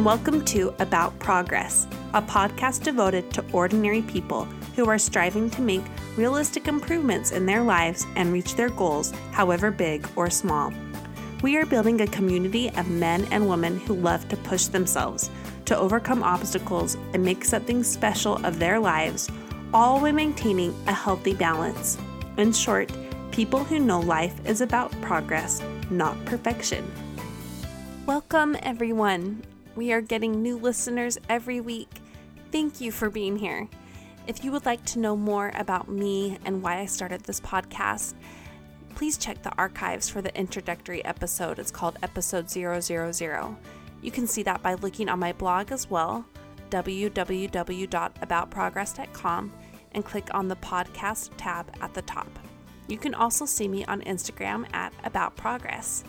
and welcome to About Progress, a podcast devoted to ordinary people who are striving to make realistic improvements in their lives and reach their goals, however big or small. We are building a community of men and women who love to push themselves, to overcome obstacles, and make something special of their lives, all while maintaining a healthy balance. In short, people who know life is about progress, not perfection. Welcome, everyone. We are getting new listeners every week. Thank you for being here. If you would like to know more about me and why I started this podcast, please check the archives for the introductory episode. It's called episode 000. You can see that by looking on my blog as well, www.aboutprogress.com, and click on the podcast tab at the top. You can also see me on Instagram at About Progress.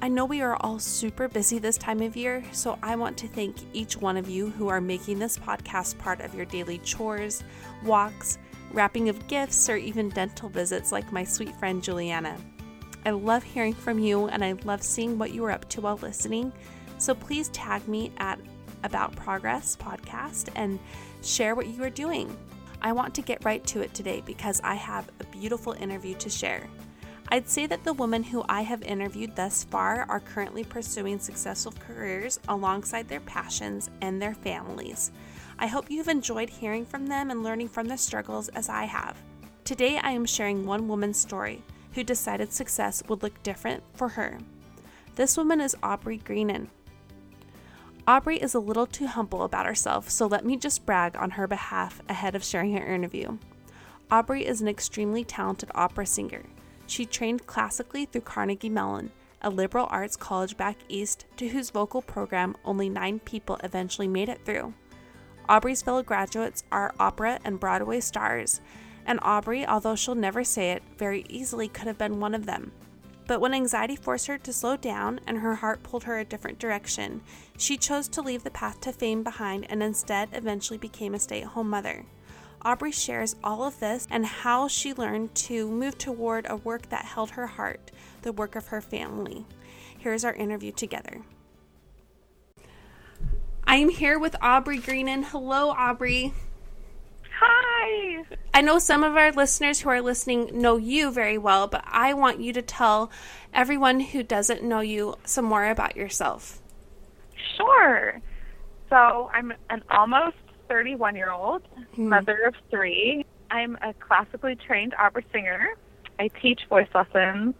I know we are all super busy this time of year, so I want to thank each one of you who are making this podcast part of your daily chores, walks, wrapping of gifts, or even dental visits, like my sweet friend Juliana. I love hearing from you and I love seeing what you are up to while listening. So please tag me at About Progress Podcast and share what you are doing. I want to get right to it today because I have a beautiful interview to share. I'd say that the women who I have interviewed thus far are currently pursuing successful careers alongside their passions and their families. I hope you've enjoyed hearing from them and learning from their struggles as I have. Today, I am sharing one woman's story who decided success would look different for her. This woman is Aubrey Greenan. Aubrey is a little too humble about herself, so let me just brag on her behalf ahead of sharing her interview. Aubrey is an extremely talented opera singer. She trained classically through Carnegie Mellon, a liberal arts college back east to whose vocal program only nine people eventually made it through. Aubrey's fellow graduates are opera and Broadway stars, and Aubrey, although she'll never say it, very easily could have been one of them. But when anxiety forced her to slow down and her heart pulled her a different direction, she chose to leave the path to fame behind and instead eventually became a stay at home mother. Aubrey shares all of this and how she learned to move toward a work that held her heart, the work of her family. Here's our interview together. I am here with Aubrey Greenan. Hello, Aubrey. Hi. I know some of our listeners who are listening know you very well, but I want you to tell everyone who doesn't know you some more about yourself. Sure. So I'm an almost 31 year old, Hmm. mother of three. I'm a classically trained opera singer. I teach voice lessons.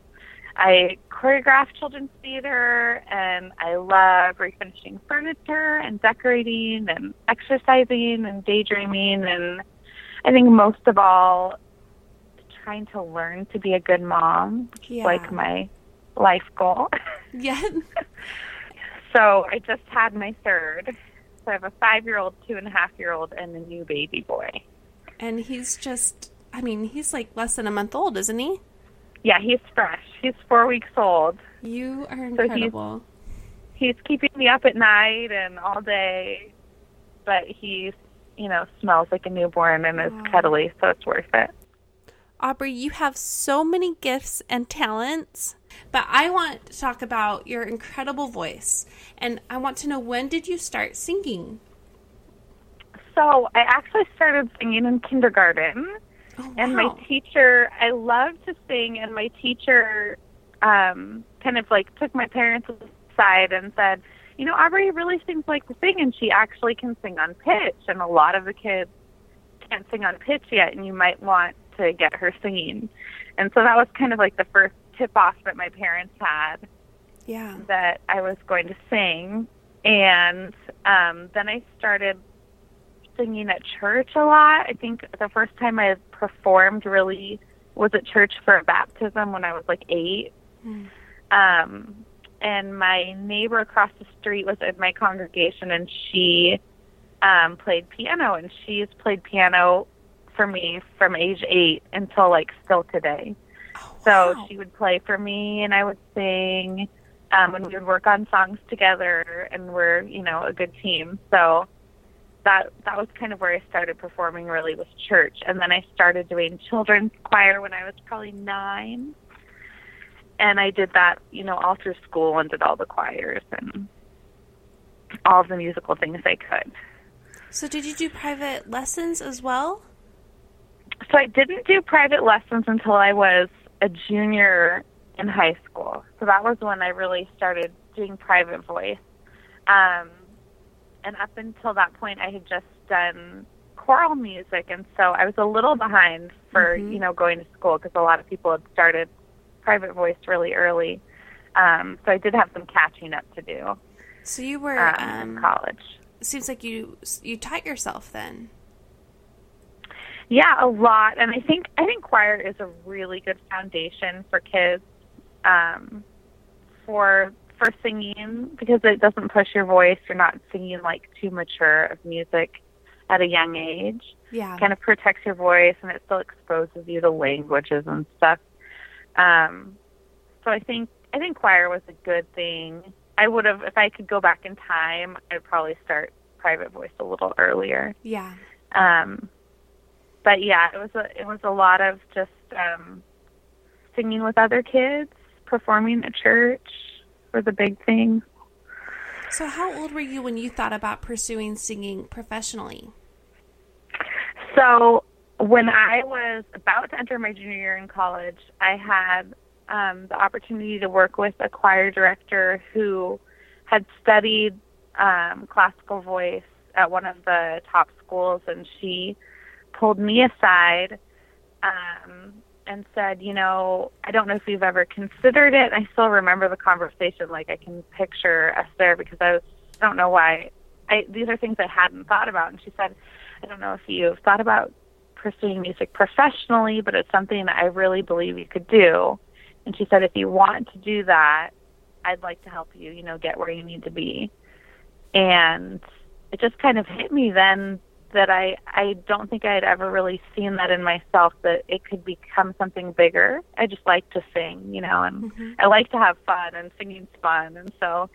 I choreograph children's theater, and I love refinishing furniture and decorating and exercising and daydreaming. And I think most of all, trying to learn to be a good mom, Yeah. is like my life goal. Yeah. So I just had my third. So I have a five year old, two and a half year old, and a new baby boy. And he's just, I mean, he's like less than a month old, isn't he? Yeah, he's fresh. He's four weeks old. You are he's- incredible. He's keeping me up at night and all day, but he's, you know, smells like a newborn and is Aw. cuddly, so it's worth it. Aubrey, you have so many gifts and talents, but I want to talk about your incredible voice. And I want to know when did you start singing? So I actually started singing in kindergarten. Oh, and my teacher i love to sing and my teacher um kind of like took my parents aside and said you know aubrey really seems like to sing and she actually can sing on pitch and a lot of the kids can't sing on pitch yet and you might want to get her singing and so that was kind of like the first tip off that my parents had yeah. that I was going to sing, and um, then I started singing at church a lot. I think the first time I performed really was at church for a baptism when I was like eight. Hmm. Um, and my neighbor across the street was in my congregation, and she um, played piano, and she's played piano for me from age eight until like still today. Oh, So she would play for me, and I would sing, um, and we would work on songs together, and we're you know a good team. So that that was kind of where I started performing. Really was church, and then I started doing children's choir when I was probably nine, and I did that you know all through school and did all the choirs and all the musical things I could. So, did you do private lessons as well? So, I didn't do private lessons until I was a junior in high school. So, that was when I really started doing private voice. Um, and up until that point, I had just done choral music, and so I was a little behind for Mhm. you know going to school because a lot of people had started private voice really early. Um, so I did have some catching up to do So you were. um, Um, in college. seems like you you taught yourself then. Yeah, a lot, and I think I think choir is a really good foundation for kids um, for for singing because it doesn't push your voice. You're not singing like too mature of music at a young age. Yeah. kind of protects your voice and it still exposes you to languages and stuff. Um, so I think I think choir was a good thing. I would have if I could go back in time, I'd probably start private voice a little earlier. yeah. Um, but yeah, it was a it was a lot of just um, singing with other kids, performing at church were the big things. So, how old were you when you thought about pursuing singing professionally? So when I was about to enter my junior year in college, I had um, the opportunity to work with a choir director who had studied um, classical voice at one of the top schools, and she pulled me aside um, and said, "You know, I don't know if you've ever considered it." I still remember the conversation; like I can picture us there because I was, I don't know why. I, these are things I hadn't thought about, and she said, "I don't know if you've thought about pursuing music professionally, but it's something that I really believe you could do." And she said, "If you want to do that, I'd like to help you. You know, get where you need to be." And it just kind of hit me then that I I don't think I had ever really seen that in myself that it could become something bigger. I just like to sing, you know, and Mhm. I like to have fun and singing's fun and so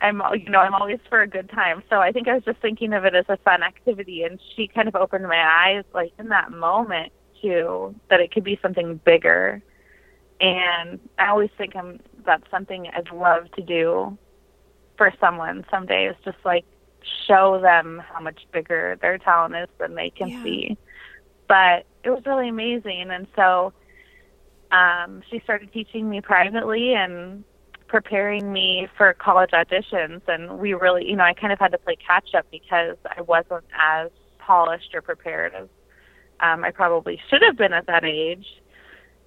I'm you know, I'm always for a good time. So I think I was just thinking of it as a fun activity and she kind of opened my eyes like in that moment to that it could be something bigger. And I always think I'm that's something I'd love to do for someone someday is just like show them how much bigger their talent is than they can Yeah. see. But it was really amazing and so um she started teaching me privately and preparing me for college auditions and we really you know I kind of had to play catch up because I wasn't as polished or prepared as um I probably should have been at that age.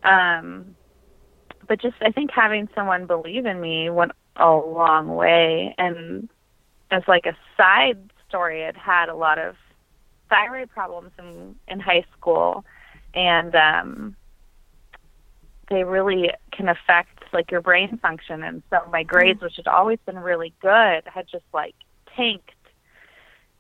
Um but just I think having someone believe in me went a long way and as like a side story I'd had a lot of thyroid problems in in high school. And um they really can affect like your brain function. And so my grades which had always been really good had just like tanked.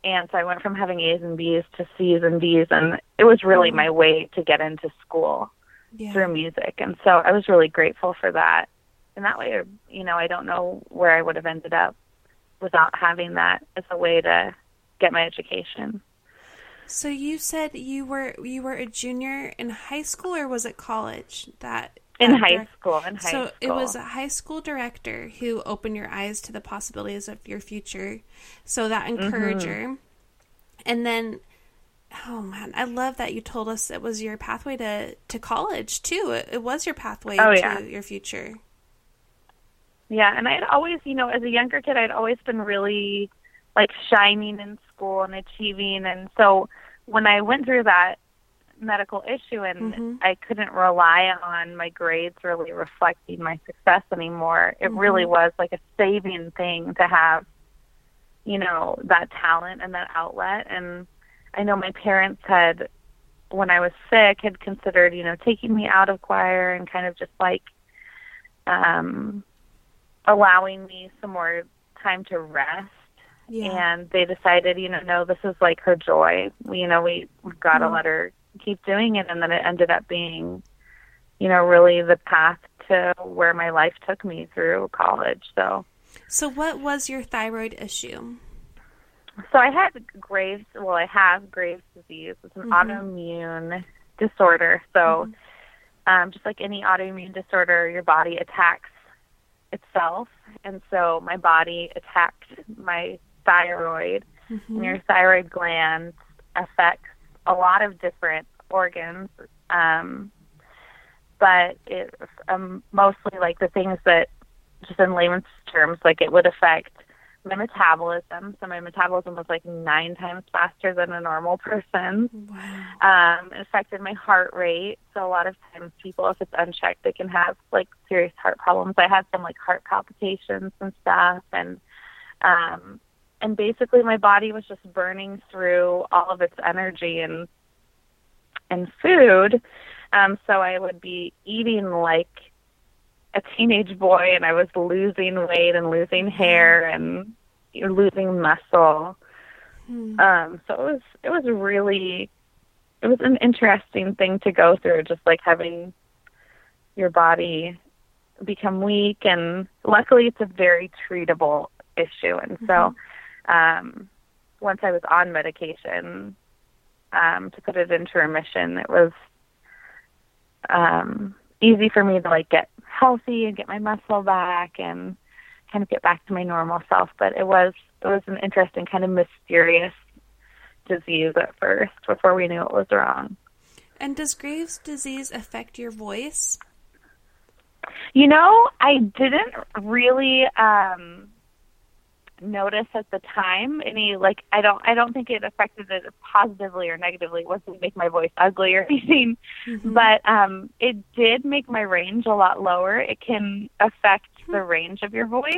And so I went from having A's and B's to C's and D's and it was really Mhm. my way to get into school Yeah. through music. And so I was really grateful for that. And that way you know I don't know where I would have ended up without having that as a way to get my education So you said you were you were a junior in high school or was it college that in that high direct- school in high so school it was a high school director who opened your eyes to the possibilities of your future. So that Mm-hmm. encourager. And then oh man, I love that you told us it was your pathway to, to college too. It, it was your pathway Oh, to yeah. your future. Yeah, and I'd always, you know, as a younger kid, I'd always been really like shining in school and achieving. And so when I went through that medical issue and Mhm. I couldn't rely on my grades really reflecting my success anymore, it Mhm. really was like a saving thing to have, you know, that talent and that outlet. And I know my parents had, when I was sick, had considered, you know, taking me out of choir and kind of just like, um, allowing me some more time to rest Yeah. and they decided you know no this is like her joy we, you know we we got to Mhm. let her keep doing it and then it ended up being you know really the path to where my life took me through college so So what was your thyroid issue? so i had graves well i have graves disease it's an Mhm. autoimmune disorder so Mhm. um just like any autoimmune disorder your body attacks itself, and so my body attacked my thyroid. Mm-hmm. And your thyroid gland affects a lot of different organs, um, but it um, mostly like the things that, just in layman's terms, like it would affect my metabolism. So my metabolism was like nine times faster than a normal person. Wow. Um, it affected my heart rate. So a lot of times people, if it's unchecked, they can have like serious heart problems. I had some like heart palpitations and stuff, and um, and basically my body was just burning through all of its energy and and food. Um, so I would be eating like a teenage boy, and I was losing weight and losing hair and losing muscle. Hmm. Um, so it was it was really it was an interesting thing to go through, just like having your body become weak and luckily it's a very treatable issue and so um once I was on medication um to put it into remission it was um easy for me to like get healthy and get my muscle back and kind of get back to my normal self but it was it was an interesting kind of mysterious disease at first before we knew it was wrong And does Graves' disease affect your voice? You know, I didn't really um notice at the time any like I don't I don't think it affected it positively or negatively. It wasn't make my voice ugly or anything. Mhm. But um it did make my range a lot lower. It can affect the range of your voice.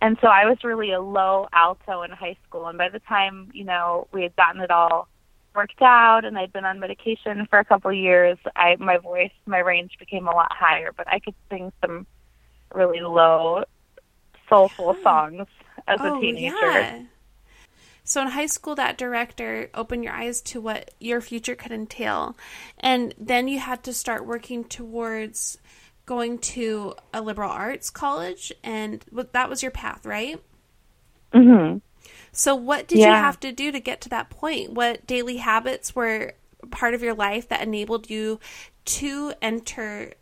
And so I was really a low alto in high school and by the time, you know, we had gotten it all worked out and I'd been on medication for a couple of years, I my voice, my range became a lot higher, but I could sing some really low soulful songs as oh, a teenager. yeah. So in high school, that director opened your eyes to what your future could entail, and then you had to start working towards going to a liberal arts college, and that was your path, right? Mhm. So what did you have to do to get to that point? What daily habits were part of your life that enabled you to enter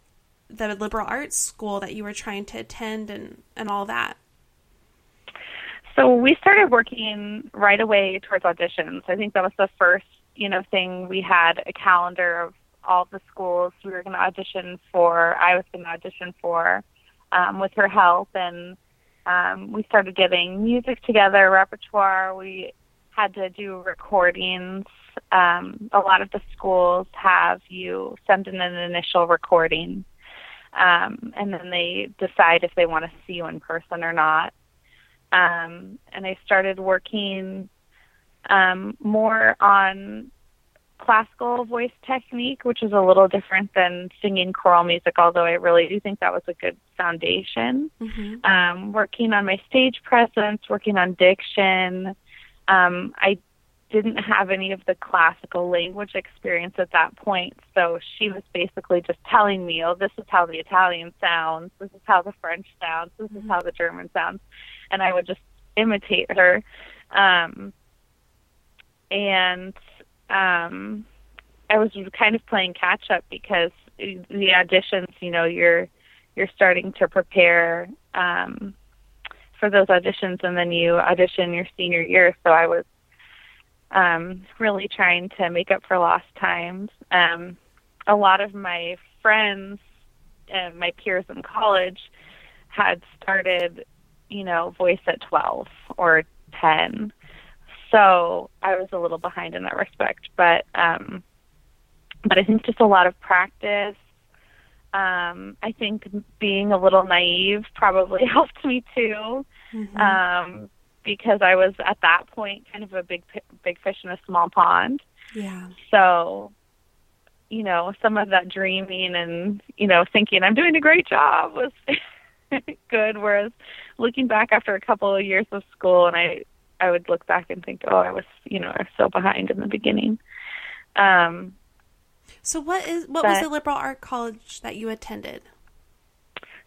the liberal arts school that you were trying to attend and, and all that? So we started working right away towards auditions. I think that was the first, you know, thing we had a calendar of all the schools we were going to audition for. I was going to audition for um, with her help, and um, we started getting music together, repertoire. We had to do recordings. Um, a lot of the schools have you send in an initial recording, um, and then they decide if they want to see you in person or not um, and I started working um, more on classical voice technique, which is a little different than singing choral music, although I really do think that was a good foundation. Mm-hmm. Um, working on my stage presence, working on diction. Um, I didn't have any of the classical language experience at that point, so she was basically just telling me, oh, this is how the Italian sounds, this is how the French sounds, this is how the German sounds and I would just imitate her. Um, and um, I was kind of playing catch up because the auditions, you know, you're you're starting to prepare um, for those auditions, and then you audition your senior year. So I was um, really trying to make up for lost times. Um, a lot of my friends and my peers in college had started you know, voice at 12 or 10. So I was a little behind in that respect, but um but I think just a lot of practice. Um I think being a little naive probably helped me too. Mm-hmm. Um because I was at that point kind of a big big fish in a small pond. yeah. So you know, some of that dreaming and, you know, thinking I'm doing a great job was good. Whereas looking back after a couple of years of school, and I I would look back and think, oh, I was you know I was so behind in the beginning. Um, So what is what was the liberal art college that you attended?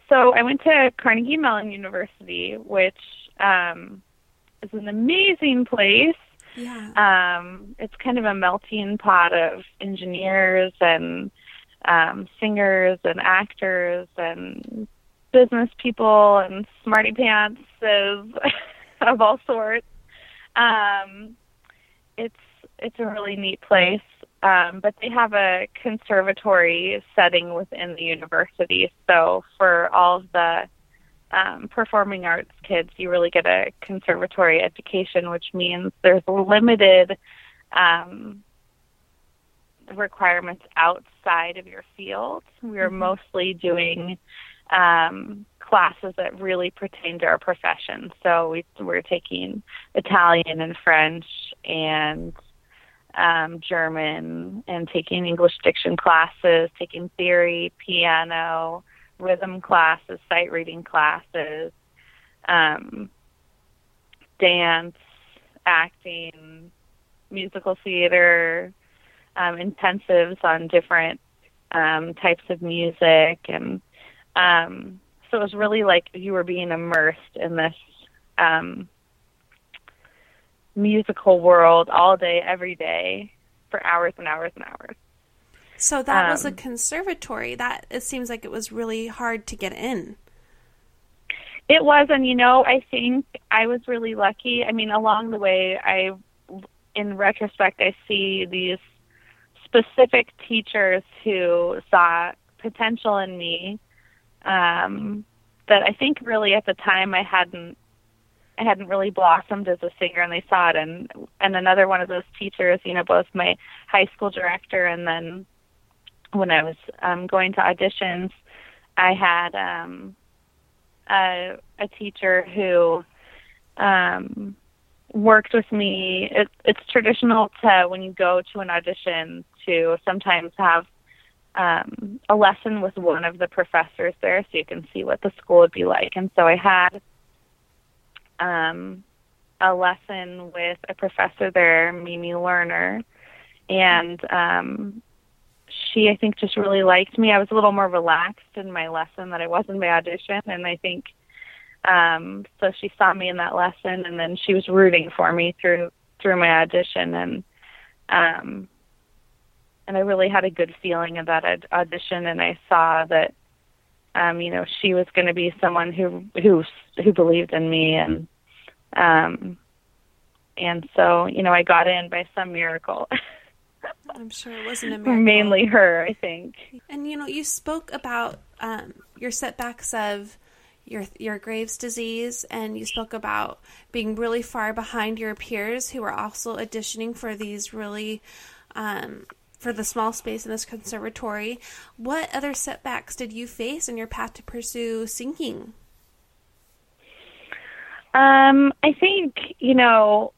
so I went to Carnegie Mellon University, which um, is an amazing place. Yeah. Um, it's kind of a melting pot of engineers and um, singers and actors and business people and smarty pants of of all sorts. Um, it's it's a really neat place. Um, but they have a conservatory setting within the university. So for all of the um, performing arts kids, you really get a conservatory education, which means there's limited um, requirements outside of your field. We're mm-hmm. mostly doing um, classes that really pertain to our profession. So we, we're taking Italian and French and um, German and taking English diction classes, taking theory, piano, rhythm classes, sight reading classes, um, dance, acting, musical theater, um, intensives on different um, types of music, and um, so it was really like you were being immersed in this um, musical world all day, every day, for hours and hours and hours. So that um, was a um, conservatory. That it seems like it was really hard to get in. It was, and you know, I think I was really lucky. I mean, along the way, I, in retrospect, I see these specific teachers who saw potential in me um, that I think really at the time I hadn't I hadn't really blossomed as a singer and they saw it and and another one of those teachers, you know, both my high school director and then when I was um going to auditions, I had um a a teacher who um worked with me. It, it's traditional to when you go to an audition to sometimes have um, a lesson with one of the professors there, so you can see what the school would be like. And so I had um, a lesson with a professor there, Mimi Lerner, and um, she, I think, just really liked me. I was a little more relaxed in my lesson than I was in my audition, and I think um, so. She saw me in that lesson, and then she was rooting for me through through my audition, and um, and I really had a good feeling of that audition, and I saw that um, you know she was going to be someone who who who believed in me, and um, and so you know I got in by some miracle. I'm sure it wasn't a miracle. Mainly her, I think. And you know, you spoke about um, your setbacks of your your Graves' disease, and you spoke about being really far behind your peers who were also auditioning for these really um, for the small space in this conservatory. What other setbacks did you face in your path to pursue singing? Um, I think, you know,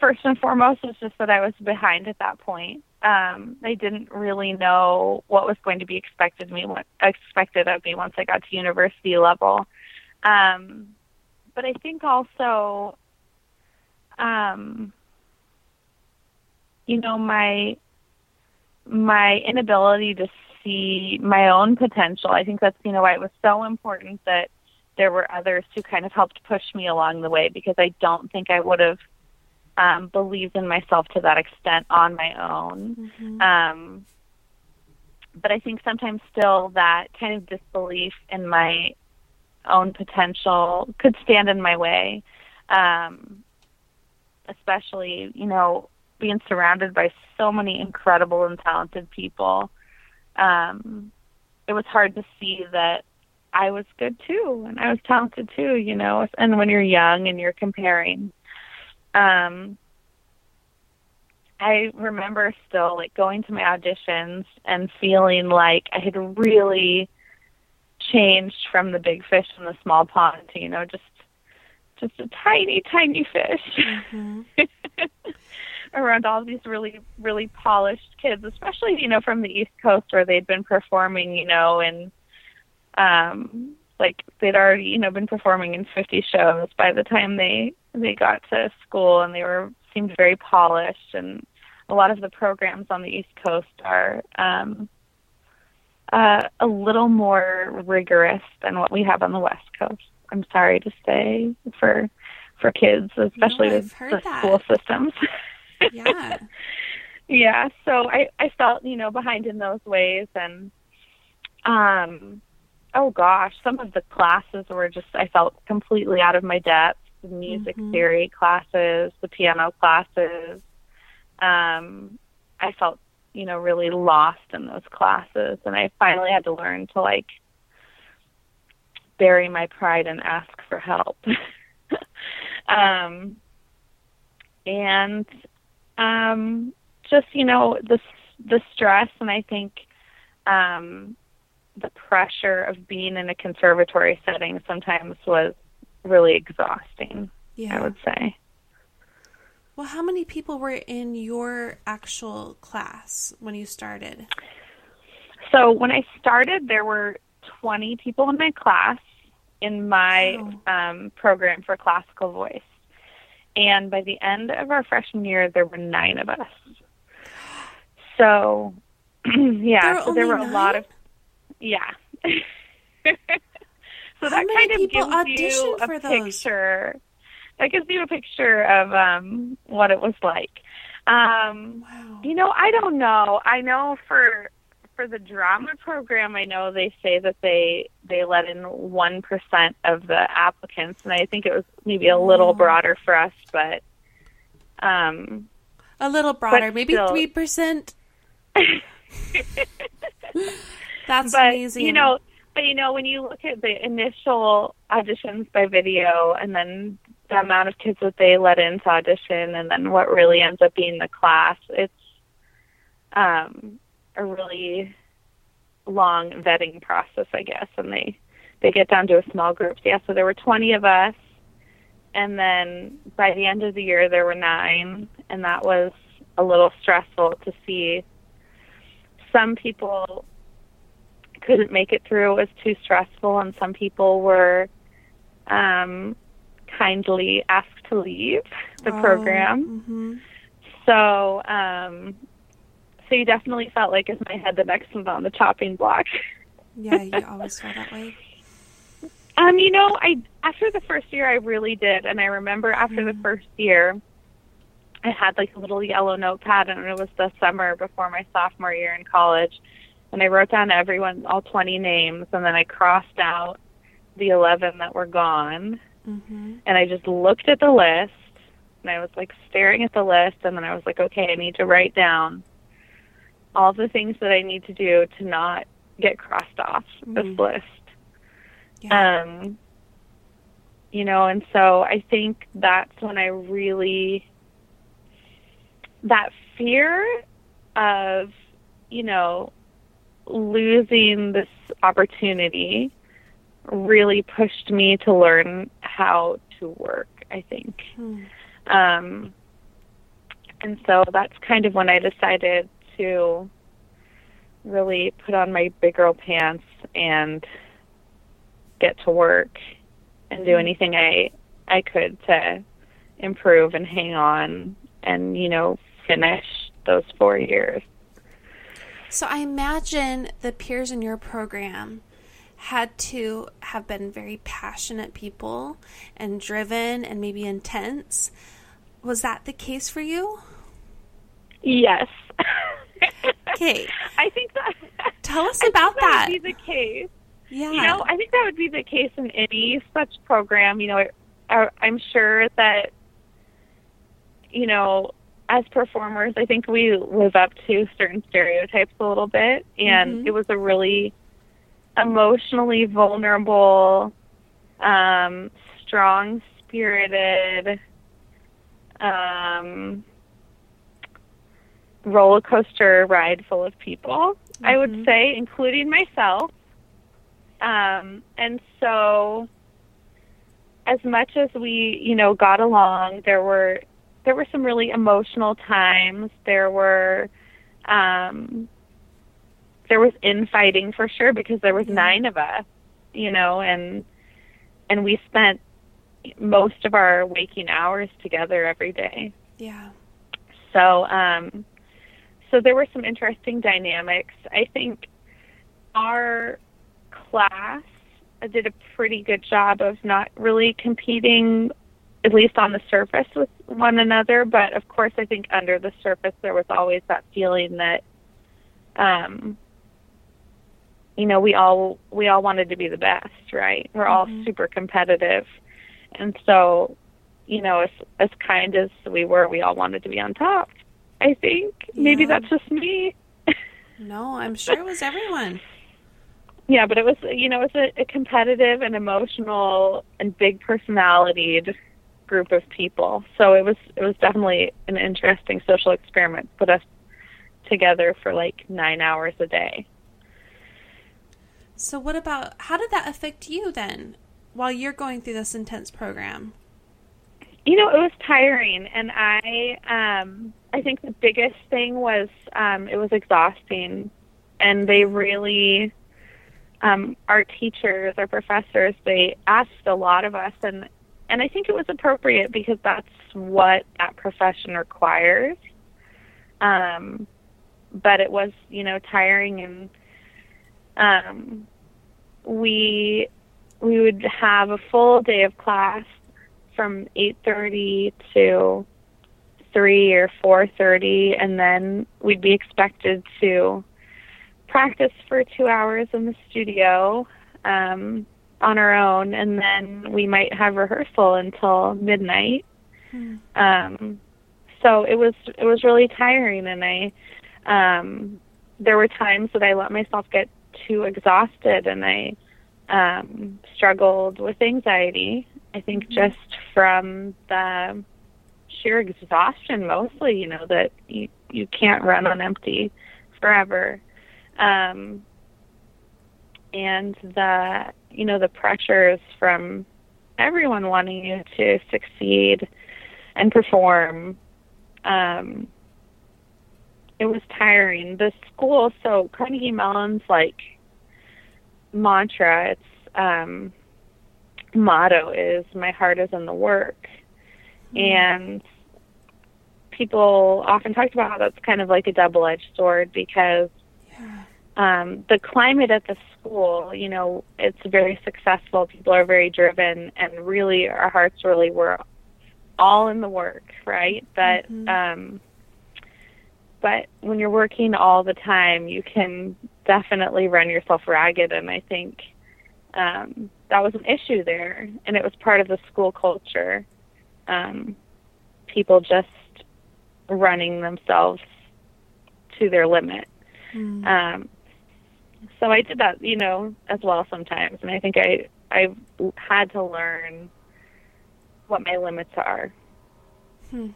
first and foremost was just that I was behind at that point. Um, I didn't really know what was going to be expected me what expected of me once I got to university level. Um, but I think also, um, you know, my my inability to see my own potential. I think that's you know why it was so important that there were others who kind of helped push me along the way because I don't think I would have um, believed in myself to that extent on my own. Mm-hmm. Um, but I think sometimes still that kind of disbelief in my own potential could stand in my way. Um, especially, you know, being surrounded by so many incredible and talented people, um, it was hard to see that I was good too and I was talented too, you know. And when you're young and you're comparing, um, I remember still like going to my auditions and feeling like I had really changed from the big fish in the small pond to you know just just a tiny tiny fish. Mm-hmm. around all these really really polished kids especially you know from the east coast where they'd been performing you know and um like they'd already you know been performing in 50 shows by the time they they got to school and they were seemed very polished and a lot of the programs on the east coast are um uh a little more rigorous than what we have on the west coast i'm sorry to say for for kids especially no, with the that. school systems yeah. yeah. So I I felt you know behind in those ways, and um, oh gosh, some of the classes were just I felt completely out of my depth. The music Mhm. theory classes, the piano classes. Um, I felt, you know, really lost in those classes, and I finally had to learn to like bury my pride and ask for help. um, and um, just you know the the stress, and I think um, the pressure of being in a conservatory setting sometimes was really exhausting. Yeah. I would say. Well, how many people were in your actual class when you started? So when I started, there were 20 people in my class in my um, program for classical voice. And by the end of our freshman year, there were nine of us. So, yeah, There were so there were a lot of, yeah. so How that kind of gives you a for those? picture. That gives you a picture of um, what it was like. Um, Wow. you know, I don't know. I know for for the drama program, I know they say that they they let in one percent of the applicants, and I think it was maybe a little Oh. broader for us, but um, A little broader, maybe 3%. That's but amazing. you know, but you know, when you look at the initial auditions by video, and then the amount of kids that they let in to audition, and then what really ends up being the class, it's um, a really long vetting process, I guess, and they they get down to a small group. Yeah, so there were 20 of us, and then by the end of the year there were nine, and that was a little stressful to see. Some people couldn't make it through; it was too stressful, and some people were um, kindly asked to leave the program. hmm So, um, so you definitely felt like, is my head the next one on the chopping block? Yeah, you always feel that way. Um, you know, I after the first year, I really did, and I remember after the first year, I had like a little yellow notepad, and it was the summer before my sophomore year in college, and I wrote down everyone, all twenty names, and then I crossed out the eleven that were gone, hmm and I just looked at the list, and I was like staring at the list, and then I was like, okay, I need to write down all the things that I need to do to not get crossed off this Mhm. list. Yeah. Um, you know, and so I think that's when I really that fear of, you know, losing this opportunity really pushed me to learn how to work, I think. Hmm. Um, and so that's kind of when I decided to really put on my big girl pants and get to work and do anything I I could to improve and hang on and you know finish those 4 years. So I imagine the peers in your program had to have been very passionate people and driven and maybe intense. Was that the case for you? Yes. Okay. I think that Tell us I think about that. would be the case. Yeah. You know, I think that would be the case in any such program. You know, I, I'm sure that, you know, as performers, I think we live up to certain stereotypes a little bit. And Mhm. it was a really emotionally vulnerable, um, strong spirited, um, roller coaster ride full of people, I would Mhm. say, including myself. Um, and so, as much as we, you know, got along, there were there were some really emotional times. There were um, there was infighting for sure because there was nine of us, you know, and and we spent most of our waking hours together every day. yeah. So, um, so there were some interesting dynamics. I think our class did a pretty good job of not really competing, at least on the surface, with one another. But of course, I think under the surface there was always that feeling that, um, you know, we all we all wanted to be the best, right? We're all Mhm. super competitive, and so, you know, as as kind as we were, we all wanted to be on top. I think maybe that's just me. No, I'm sure it was everyone. Yeah, but it was you know it was a, a competitive and emotional and big personality group of people. So it was it was definitely an interesting social experiment. Put us together for like nine hours a day. So, what about how did that affect you then while you're going through this intense program? You know, it was tiring, and I um, I think the biggest thing was um, it was exhausting, and they really um, our teachers, our professors, they asked a lot of us, and and I think it was appropriate because that's what that profession requires. Um, but it was, you know, tiring, and um, we we would have a full day of class from 8:30 to 3 or 4:30 and then we'd be expected to practice for 2 hours in the studio um on our own and then we might have rehearsal until midnight Hmm. um so it was it was really tiring and I um there were times that I let myself get too exhausted and I um struggled with anxiety I think Mhm. just from the sheer exhaustion mostly, you know, that you you can't run on empty forever. Um and the you know, the pressures from everyone wanting you to succeed and perform. Um it was tiring. The school so Carnegie Mellon's like mantra, it's um motto is my heart is in the work and people often talk about how that's kind of like a double edged sword because Yeah. um the climate at the school you know it's very successful. People are very driven and really our hearts really were all in the work right? But Mhm. um but when you're working all the time you can definitely run yourself ragged. And i think um that was an issue there. And it was part of the school culture um people just running themselves to their limit. Hmm. um so i did that you know as well sometimes and i think i i had to learn what my limits are Hmm.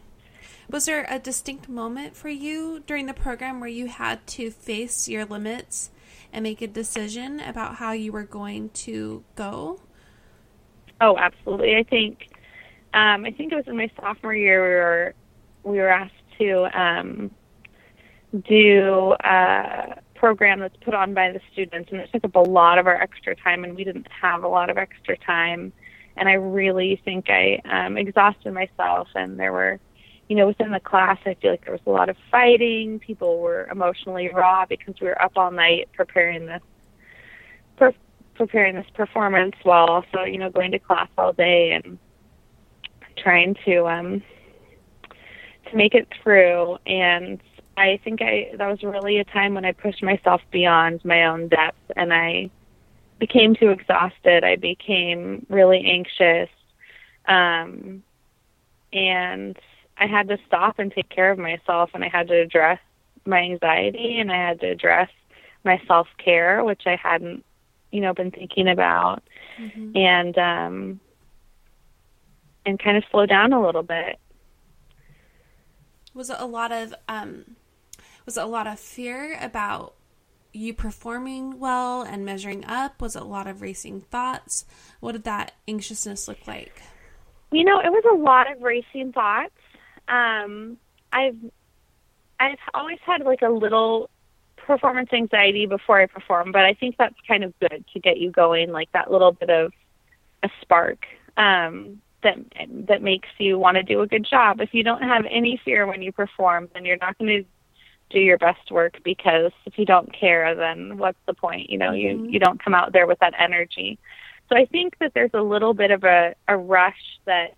Was there a distinct moment for you during the program where you had to face your limits and make a decision about how you were going to go? Oh, absolutely. I think um, I think it was in my sophomore year we were we were asked to um, do a program that's put on by the students, and it took up a lot of our extra time, and we didn't have a lot of extra time. And I really think I um, exhausted myself, and there were, you know, within the class, I feel like there was a lot of fighting. People were emotionally raw because we were up all night preparing this per- preparing this performance while also, you know, going to class all day and trying to um to make it through and I think I that was really a time when I pushed myself beyond my own depth and I became too exhausted. I became really anxious. Um and I had to stop and take care of myself and I had to address my anxiety and I had to address my self-care which I hadn't you know been thinking about Mhm. and um and kind of slow down a little bit Was it a lot of um, was it a lot of fear about you performing well and measuring up? Was it a lot of racing thoughts? What did that anxiousness look like? you know it was a lot of racing thoughts um i've i've always had like a little performance anxiety before i perform but i think that's kind of good to get you going like that little bit of a spark um that that makes you want to do a good job if you don't have any fear when you perform then you're not going to do your best work because if you don't care then what's the point you know Mhm. you you don't come out there with that energy so I think that there's a little bit of a, a rush that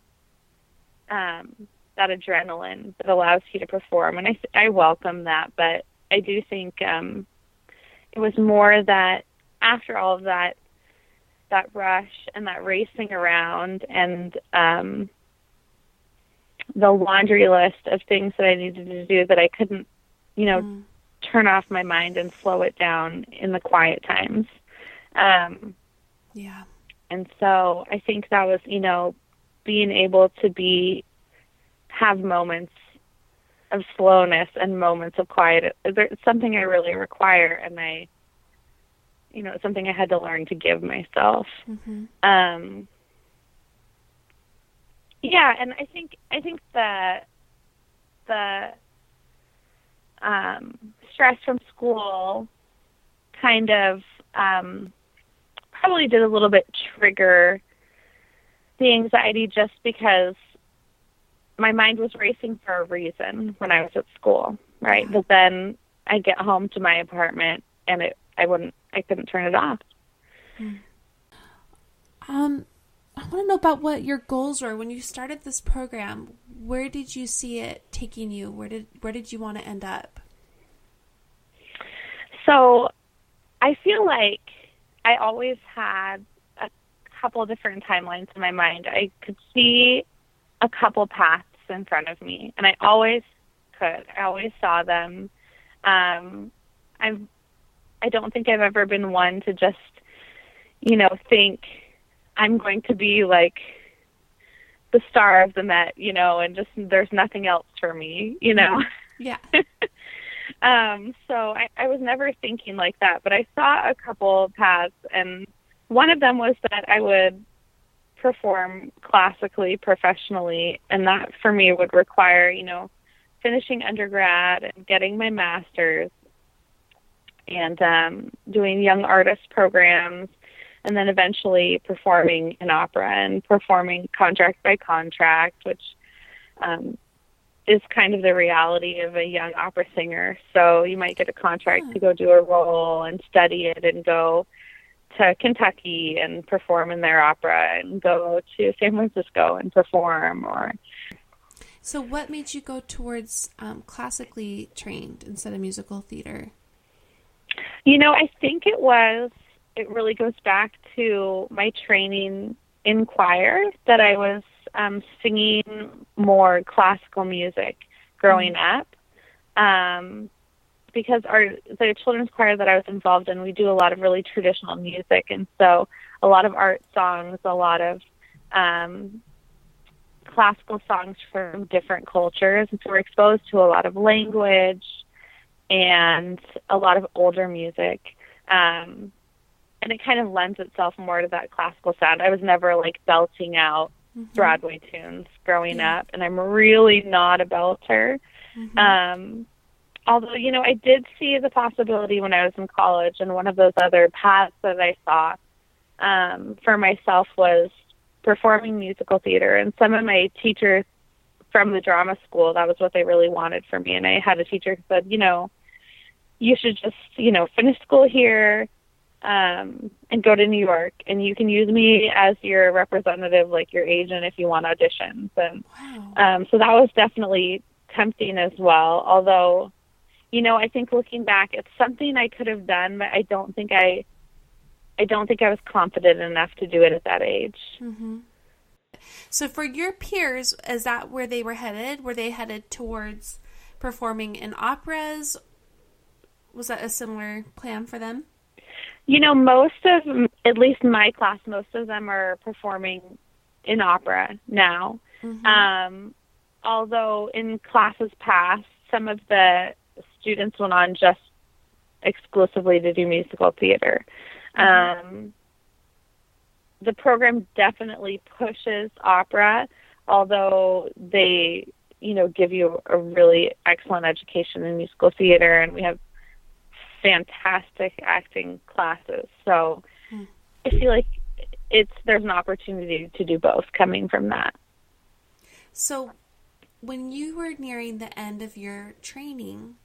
um, that adrenaline that allows you to perform, and I I welcome that. But I do think um, it was more that after all of that that rush and that racing around and um the laundry list of things that I needed to do that I couldn't, you know, mm. turn off my mind and slow it down in the quiet times. Um yeah. And so I think that was, you know, being able to be have moments of slowness and moments of quiet. It's something I really require, and I, you know, it's something I had to learn to give myself. Mm-hmm. Um, yeah, and I think I think the the um, stress from school kind of um, probably did a little bit trigger the anxiety just because my mind was racing for a reason when I was at school, right? But then I get home to my apartment and it I wouldn't I couldn't turn it off. Um I want to know about what your goals were when you started this program. Where did you see it taking you? Where did where did you want to end up? So, I feel like I always had a couple different timelines in my mind. I could see a couple paths in front of me, and I always could. I always saw them. Um, I've I don't think I've ever been one to just, you know, think I'm going to be like the star of the Met, you know, and just there's nothing else for me, you know. Yeah. um, so I, I was never thinking like that, but I saw a couple of paths and one of them was that I would perform classically professionally and that for me would require you know finishing undergrad and getting my master's and um doing young artist programs and then eventually performing in opera and performing contract by contract which um is kind of the reality of a young opera singer. So you might get a contract to go do a role and study it and go to Kentucky and perform in their opera and go to San Francisco and perform or so what made you go towards um, classically trained instead of musical theater? You know i think it was it really goes back to my training in choir that i was um, singing more classical music growing mm-hmm. up um, because our the children's choir that I was involved in, we do a lot of really traditional music, and so a lot of art songs, a lot of um, classical songs from different cultures. And so we're exposed to a lot of language and a lot of older music. Um, and it kind of lends itself more to that classical sound. I was never like belting out mm-hmm. Broadway tunes growing yeah. up, and I'm really not a belter. Mm-hmm. Um, although you know i did see the possibility when i was in college and one of those other paths that i saw um, for myself was performing musical theater and some of my teachers from the drama school that was what they really wanted for me and i had a teacher who said you know you should just you know finish school here um, and go to new york and you can use me as your representative like your agent if you want auditions and wow. um, so that was definitely tempting as well although you know, I think looking back, it's something I could have done, but I don't think I, I don't think I was confident enough to do it at that age. Mm-hmm. So, for your peers, is that where they were headed? Were they headed towards performing in operas? Was that a similar plan for them? You know, most of, at least my class, most of them are performing in opera now. Mm-hmm. Um, although in classes past, some of the students went on just exclusively to do musical theater. Mm-hmm. Um, the program definitely pushes opera, although they, you know, give you a really excellent education in musical theater, and we have fantastic acting classes. So mm. I feel like it's there's an opportunity to do both coming from that. So when you were nearing the end of your training,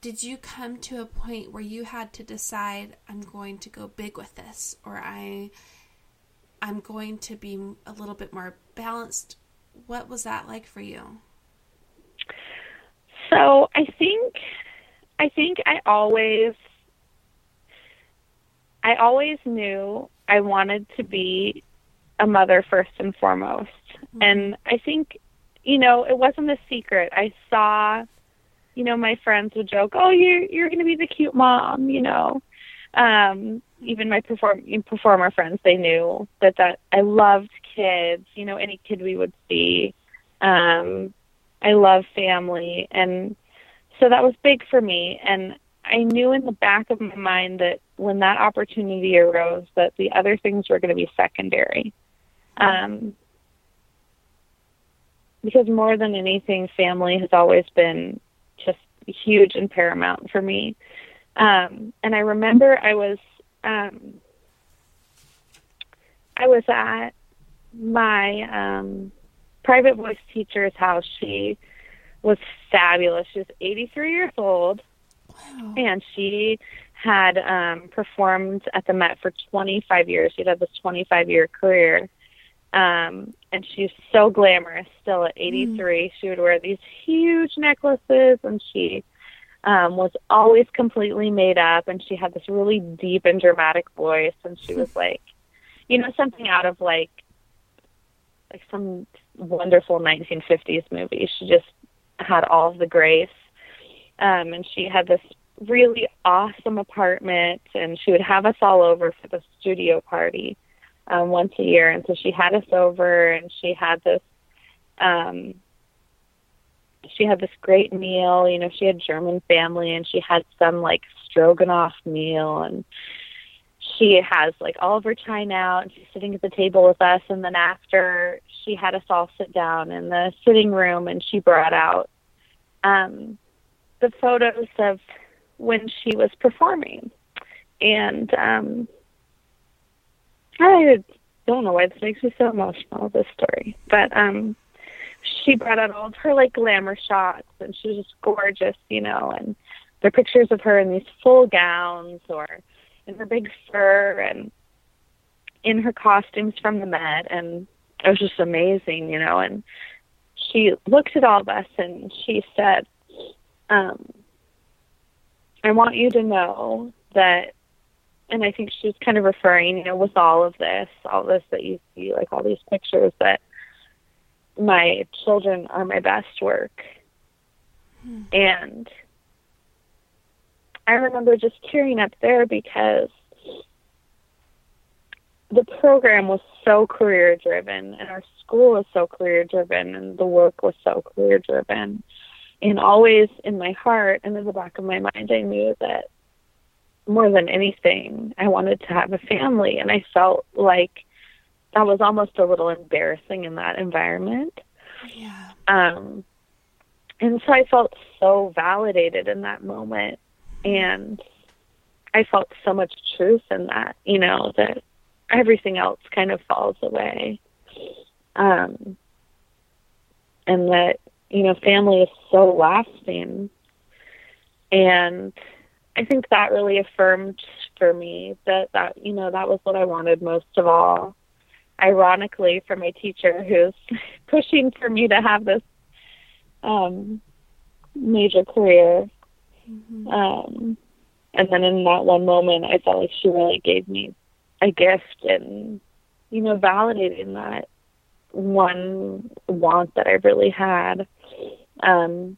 did you come to a point where you had to decide I'm going to go big with this or I I'm going to be a little bit more balanced? What was that like for you? So, I think I think I always I always knew I wanted to be a mother first and foremost. Mm-hmm. And I think, you know, it wasn't a secret. I saw, you know, my friends would joke, "Oh, you're you're going to be the cute mom," you know. Um, even my perform performer friends, they knew that that I loved kids. You know, any kid we would see. Um, I love family, and so that was big for me. And I knew in the back of my mind that when that opportunity arose, that the other things were going to be secondary. Um, because more than anything, family has always been just huge and paramount for me. Um, and I remember I was um, I was at my um, private voice teacher's house. She was fabulous. She was 83 years old, wow. and she had um, performed at the Met for 25 years. She'd had this 25 year career. Um, and she's so glamorous still at 83. Mm. She would wear these huge necklaces and she um, was always completely made up and she had this really deep and dramatic voice and she was like, you know, something out of like, like some wonderful 1950s movie. She just had all the grace. Um, and she had this really awesome apartment and she would have us all over for the studio party um, once a year. And so she had us over and she had this, um, she had this great meal. You know, she had German family and she had some like stroganoff meal and she has like all of her china out and she's sitting at the table with us and then after she had us all sit down in the sitting room and she brought out um the photos of when she was performing. And um, I don't know why this makes me so emotional, this story. But um, she brought out all of her like glamour shots and she was just gorgeous, you know, and there are pictures of her in these full gowns or in her big fur and in her costumes from the Met and it was just amazing, you know, and she looked at all of us and she said, um, I want you to know that, and I think she was kind of referring, you know, with all of this, all this that you see, like all these pictures, that my children are my best work. Hmm. And I remember just tearing up there because the program was so career driven and our school was so career driven and the work was so career driven and always in my heart and in the back of my mind i knew that more than anything i wanted to have a family and i felt like that was almost a little embarrassing in that environment. Yeah. Um and so i felt so validated in that moment and i felt so much truth in that you know that everything else kind of falls away um and that you know, family is so lasting. And I think that really affirmed for me that that you know that was what I wanted most of all. Ironically, for my teacher who's pushing for me to have this um, major career, mm-hmm. um, and then in that one moment, I felt like she really gave me a gift and you know validating that one want that I really had. Um,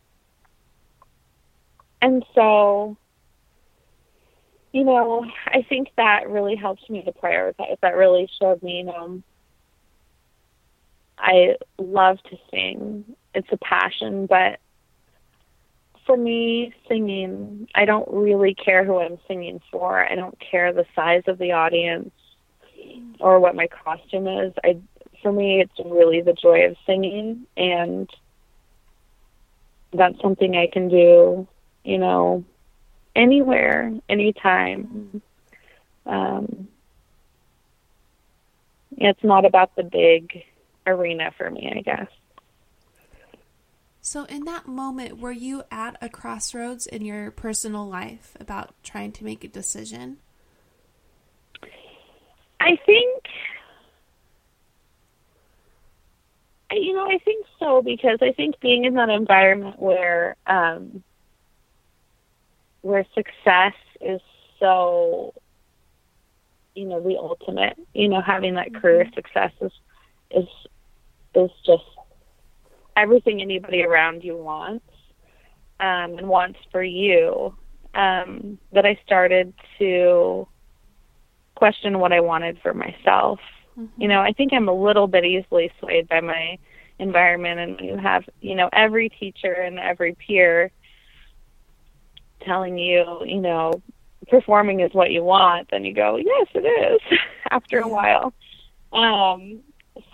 and so, you know, I think that really helped me to prioritize. That really showed me, you know, I love to sing. It's a passion, but for me, singing, I don't really care who I'm singing for. I don't care the size of the audience or what my costume is. I for me, it's really the joy of singing, and that's something I can do, you know, anywhere, anytime. Um, it's not about the big arena for me, I guess. So, in that moment, were you at a crossroads in your personal life about trying to make a decision? I think you know, I think so because I think being in that environment where um, where success is so you know the ultimate. You know, having that career success is is is just everything anybody around you wants um, and wants for you. Um, that I started to question what I wanted for myself. Mm-hmm. You know, I think I'm a little bit easily swayed by my environment, and you have, you know, every teacher and every peer telling you, you know, performing is what you want, then you go, yes, it is. After a while, um,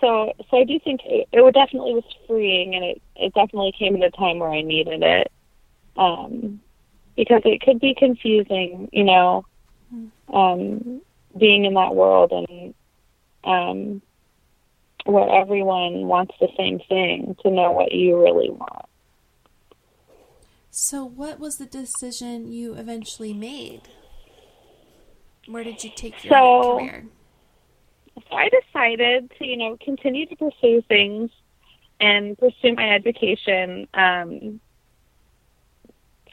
so so I do think it, it definitely was freeing, and it it definitely came at a time where I needed it, um, because it could be confusing, you know, um, being in that world and um, where everyone wants the same thing to know what you really want. So, what was the decision you eventually made? Where did you take your so, career? So I decided to, you know, continue to pursue things and pursue my education um,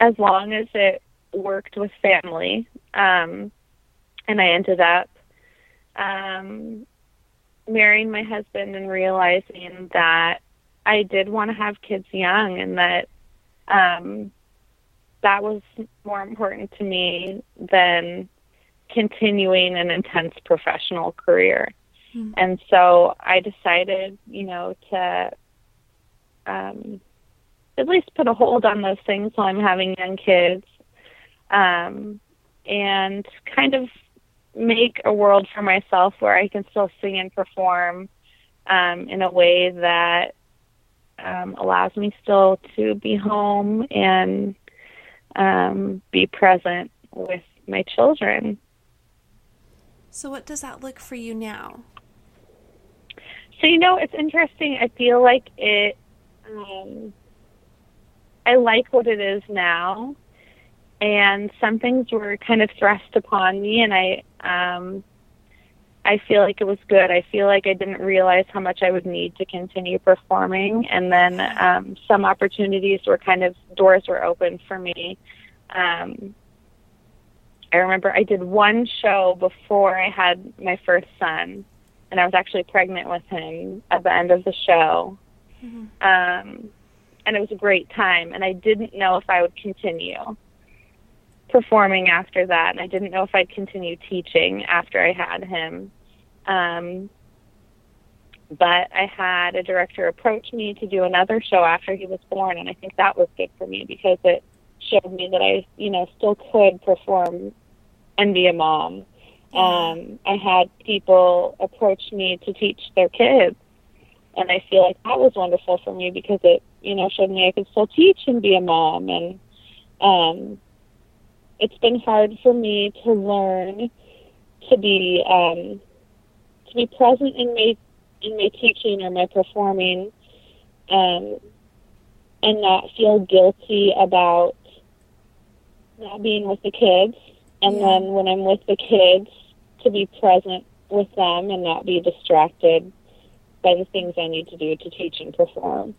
as long as it worked with family. Um, and I ended up um, marrying my husband and realizing that I did want to have kids young and that um, that was more important to me than continuing an intense professional career. Mm-hmm. And so I decided, you know, to um, at least put a hold on those things while I'm having young kids um, and kind of make a world for myself where I can still sing and perform um, in a way that um, allows me still to be home and um, be present with my children. So, what does that look for you now? So, you know, it's interesting. I feel like it, um, I like what it is now. And some things were kind of thrust upon me, and I, um, I feel like it was good. I feel like I didn't realize how much I would need to continue performing, and then um, some opportunities were kind of doors were open for me. Um, I remember I did one show before I had my first son, and I was actually pregnant with him at the end of the show. Mm-hmm. Um, and it was a great time, and I didn't know if I would continue performing after that, and I didn't know if I'd continue teaching after I had him. Um, but I had a director approach me to do another show after he was born, and I think that was good for me because it showed me that I, you know, still could perform and be a mom. Um, I had people approach me to teach their kids, and I feel like that was wonderful for me because it, you know, showed me I could still teach and be a mom. And um, it's been hard for me to learn to be um, to be present in my in my teaching or my performing, um, and not feel guilty about not being with the kids. And yeah. then when I'm with the kids, to be present with them and not be distracted by the things I need to do to teach and perform.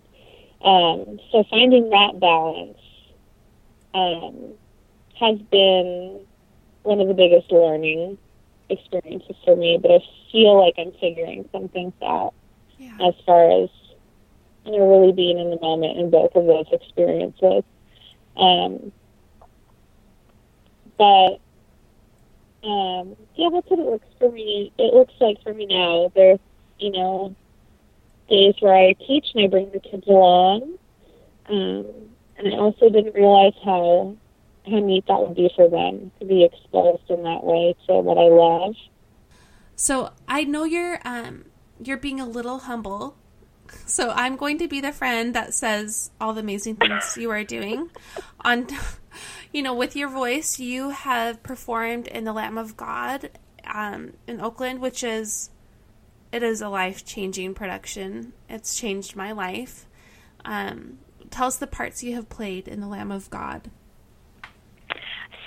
Um, so finding that balance um, has been one of the biggest learning experiences for me, but I feel like I'm figuring some things out yeah. as far as you know really being in the moment in both of those experiences. Um, but um, yeah, that's what it looks for me. It looks like for me now. There's you know days where I teach and I bring the kids along, um, and I also didn't realize how how neat that would be for them to be exposed in that way to what I love. So I know you're um, you're being a little humble. So I'm going to be the friend that says all the amazing things you are doing. On, you know, with your voice, you have performed in the Lamb of God um, in Oakland, which is it is a life changing production. It's changed my life. Um, tell us the parts you have played in the Lamb of God.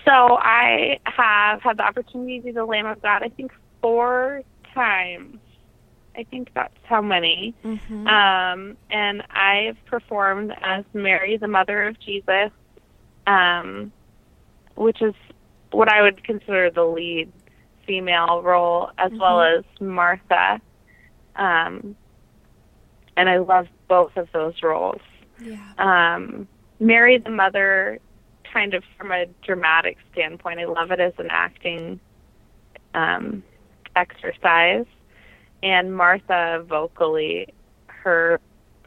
So I have had the opportunity to do the Lamb of God, I think, four times. I think that's how many. Mm-hmm. Um, and I've performed as Mary, the mother of Jesus, um, which is what I would consider the lead female role as Mm-hmm. well as Martha. Um, and I love both of those roles. Yeah. Um, Mary the mother, kind of from a dramatic standpoint, I love it as an acting um, exercise. And Martha vocally, her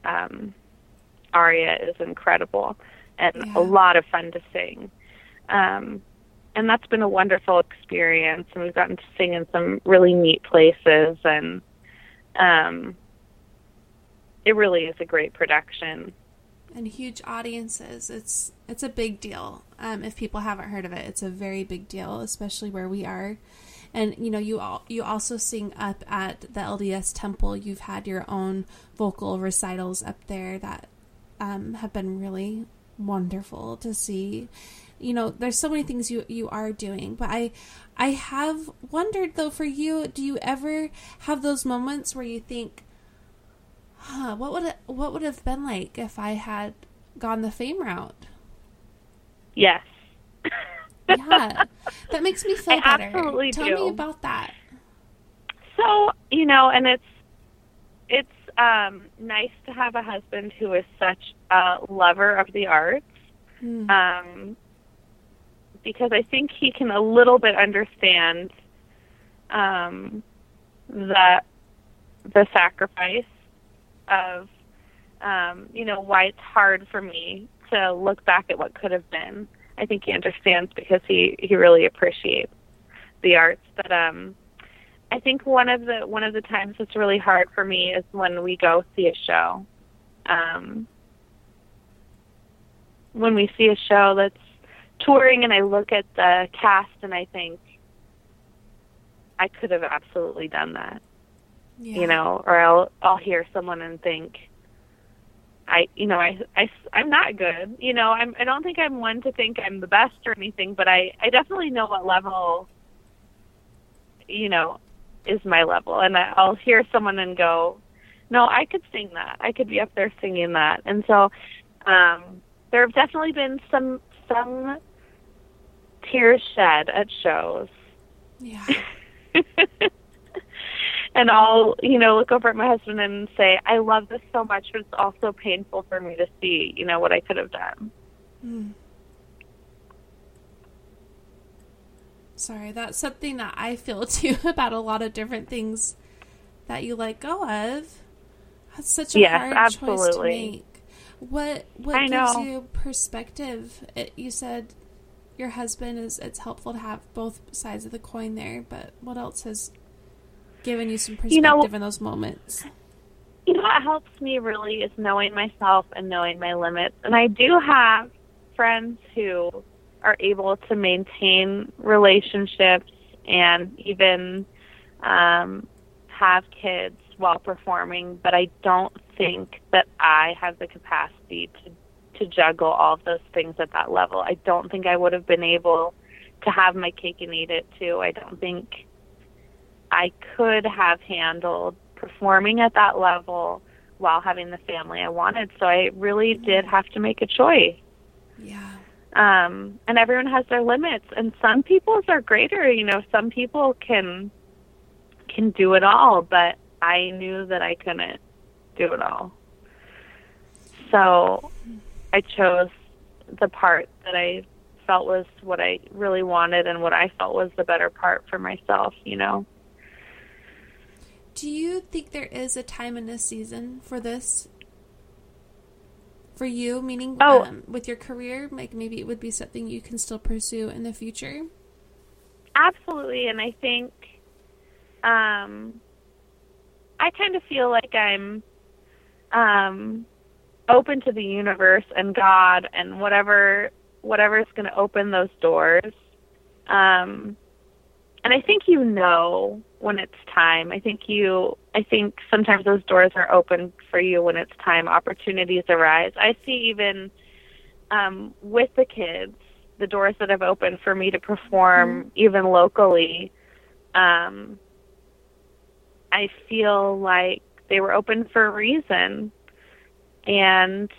um, aria is incredible and Yeah. a lot of fun to sing. Um, and that's been a wonderful experience. And we've gotten to sing in some really neat places. And um, it really is a great production. and huge audiences. It's it's a big deal. Um, if people haven't heard of it, it's a very big deal, especially where we are. And you know, you all you also sing up at the LDS Temple. You've had your own vocal recitals up there that um, have been really wonderful to see. You know, there's so many things you you are doing, but I I have wondered though for you, do you ever have those moments where you think, huh, what would it, what would have been like if I had gone the fame route? Yes. Yeah, that makes me feel I better. absolutely Tell do. me about that. So, you know, and it's it's um nice to have a husband who is such a lover of the arts. Hmm. Um because I think he can a little bit understand um the the sacrifice of um, you know, why it's hard for me to look back at what could have been. I think he understands because he he really appreciates the arts. But um, I think one of the one of the times that's really hard for me is when we go see a show. Um, when we see a show that's touring, and I look at the cast, and I think I could have absolutely done that Yeah. you know, or I'll I'll hear someone and think, I you know I I I'm not good, you know I'm I don't think I'm one to think I'm the best or anything, but I I definitely know what level, you know, is my level, and I, I'll hear someone and go, no, I could sing that, I could be up there singing that, and so um, there have definitely been some some tears shed at shows Yeah. and I'll, you know, look over at my husband and say, I love this so much, but it's also painful for me to see, you know, what I could have done. Hmm. Sorry, that's something that I feel too about a lot of different things that you let go of. That's such a Yes, hard choice to absolutely. make. What what I gives know. you perspective? It, you said your husband is. It's helpful to have both sides of the coin there, but what else has given you some perspective You know- in those moments? You know, what helps me really is knowing myself and knowing my limits. And I do have friends who are able to maintain relationships and even um, have kids while performing, but I don't think that I have the capacity to to juggle all of those things at that level. I don't think I would have been able to have my cake and eat it too. I don't think I could have handled performing at that level while having the family I wanted. So I really did have to make a choice. Yeah. Um, and everyone has their limits, and some people's are greater. You know, some people can can do it all, but I knew that I couldn't do it all. So I chose the part that I felt was what I really wanted and what I felt was the better part for myself. You know. Do you think there is a time in this season for this? For you, meaning Oh. um, with your career, like maybe it would be something you can still pursue in the future. Absolutely, and I think um, I kind of feel like I'm um, open to the universe and God and whatever whatever is going to open those doors. Um, and I think you know when it's time. I think you. I think sometimes those doors are open for you when it's time. Opportunities arise. I see even um, with the kids the doors that have opened for me to perform even locally um i feel like they were open for a reason and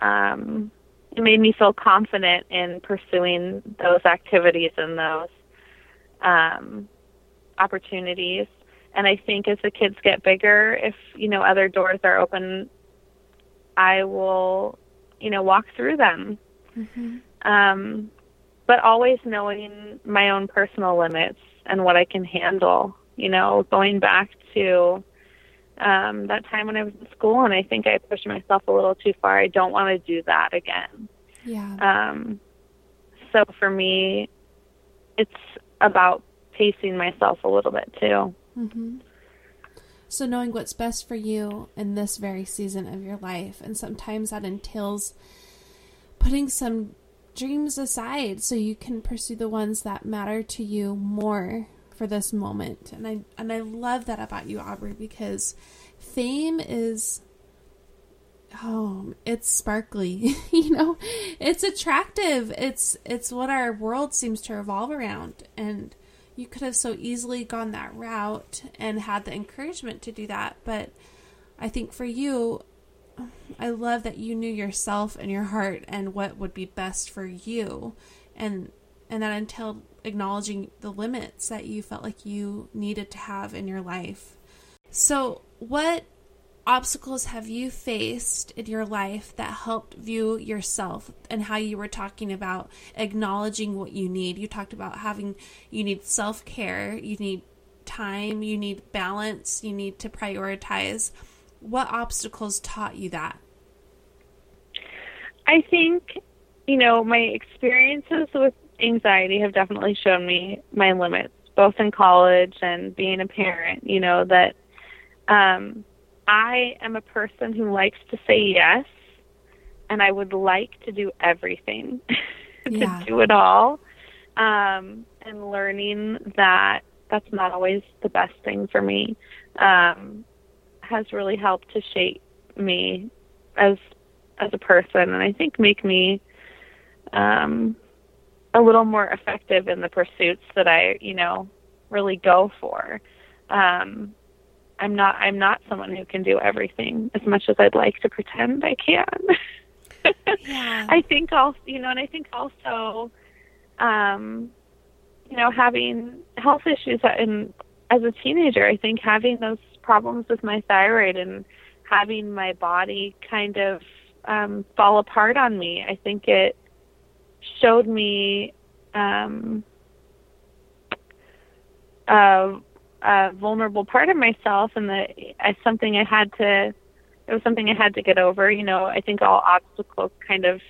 um it made me feel confident in pursuing those activities and those um opportunities. And I think as the kids get bigger, if you know other doors are open, I will, you know, walk through them. Mm-hmm. Um, but always knowing my own personal limits and what I can handle. You know, going back to um, that time when I was in school, and I think I pushed myself a little too far. I don't want to do that again. Yeah. Um, so for me, it's about pacing myself a little bit too. Mm-hmm. So knowing what's best for you in this very season of your life, and sometimes that entails putting some dreams aside so you can pursue the ones that matter to you more for this moment. And I and I love that about you, Aubrey, because fame is oh, it's sparkly. you know, it's attractive. It's it's what our world seems to revolve around and you could have so easily gone that route and had the encouragement to do that, but I think for you I love that you knew yourself and your heart and what would be best for you and and that entailed acknowledging the limits that you felt like you needed to have in your life. So, what obstacles have you faced in your life that helped view yourself and how you were talking about acknowledging what you need? You talked about having, you need self care, you need time, you need balance, you need to prioritize. What obstacles taught you that? I think, you know, my experiences with anxiety have definitely shown me my limits, both in college and being a parent, you know, that um I am a person who likes to say yes, and I would like to do everything, to do it all. Um, and learning that that's not always the best thing for me um, has really helped to shape me as as a person, and I think make me um, a little more effective in the pursuits that I, you know, really go for. Um, I'm not I'm not someone who can do everything as much as I'd like to pretend I can. yeah. I think also you know, and I think also um you know, having health issues in as a teenager, I think having those problems with my thyroid and having my body kind of um fall apart on me, I think it showed me um uh a vulnerable part of myself and that as something I had to it was something I had to get over. You know, I think all obstacles kind of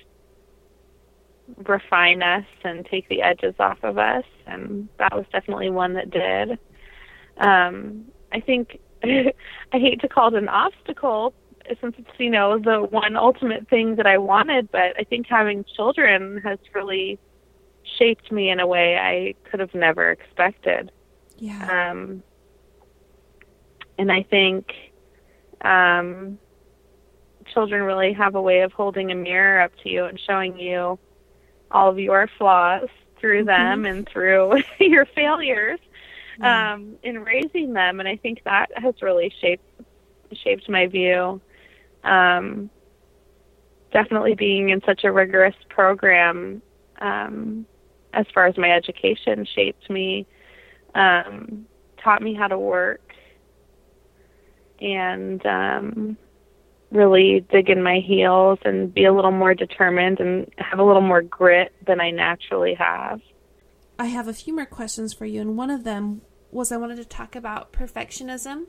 refine us and take the edges off of us and that was definitely one that did. Um I think I hate to call it an obstacle since it's, you know, the one ultimate thing that I wanted, but I think having children has really shaped me in a way I could have never expected. Yeah. Um, and I think um, children really have a way of holding a mirror up to you and showing you all of your flaws through mm-hmm. them and through your failures um, in raising them. And I think that has really shaped shaped my view. Um, definitely being in such a rigorous program um, as far as my education shaped me um, taught me how to work and um, really dig in my heels and be a little more determined and have a little more grit than I naturally have. I have a few more questions for you, and one of them was I wanted to talk about perfectionism.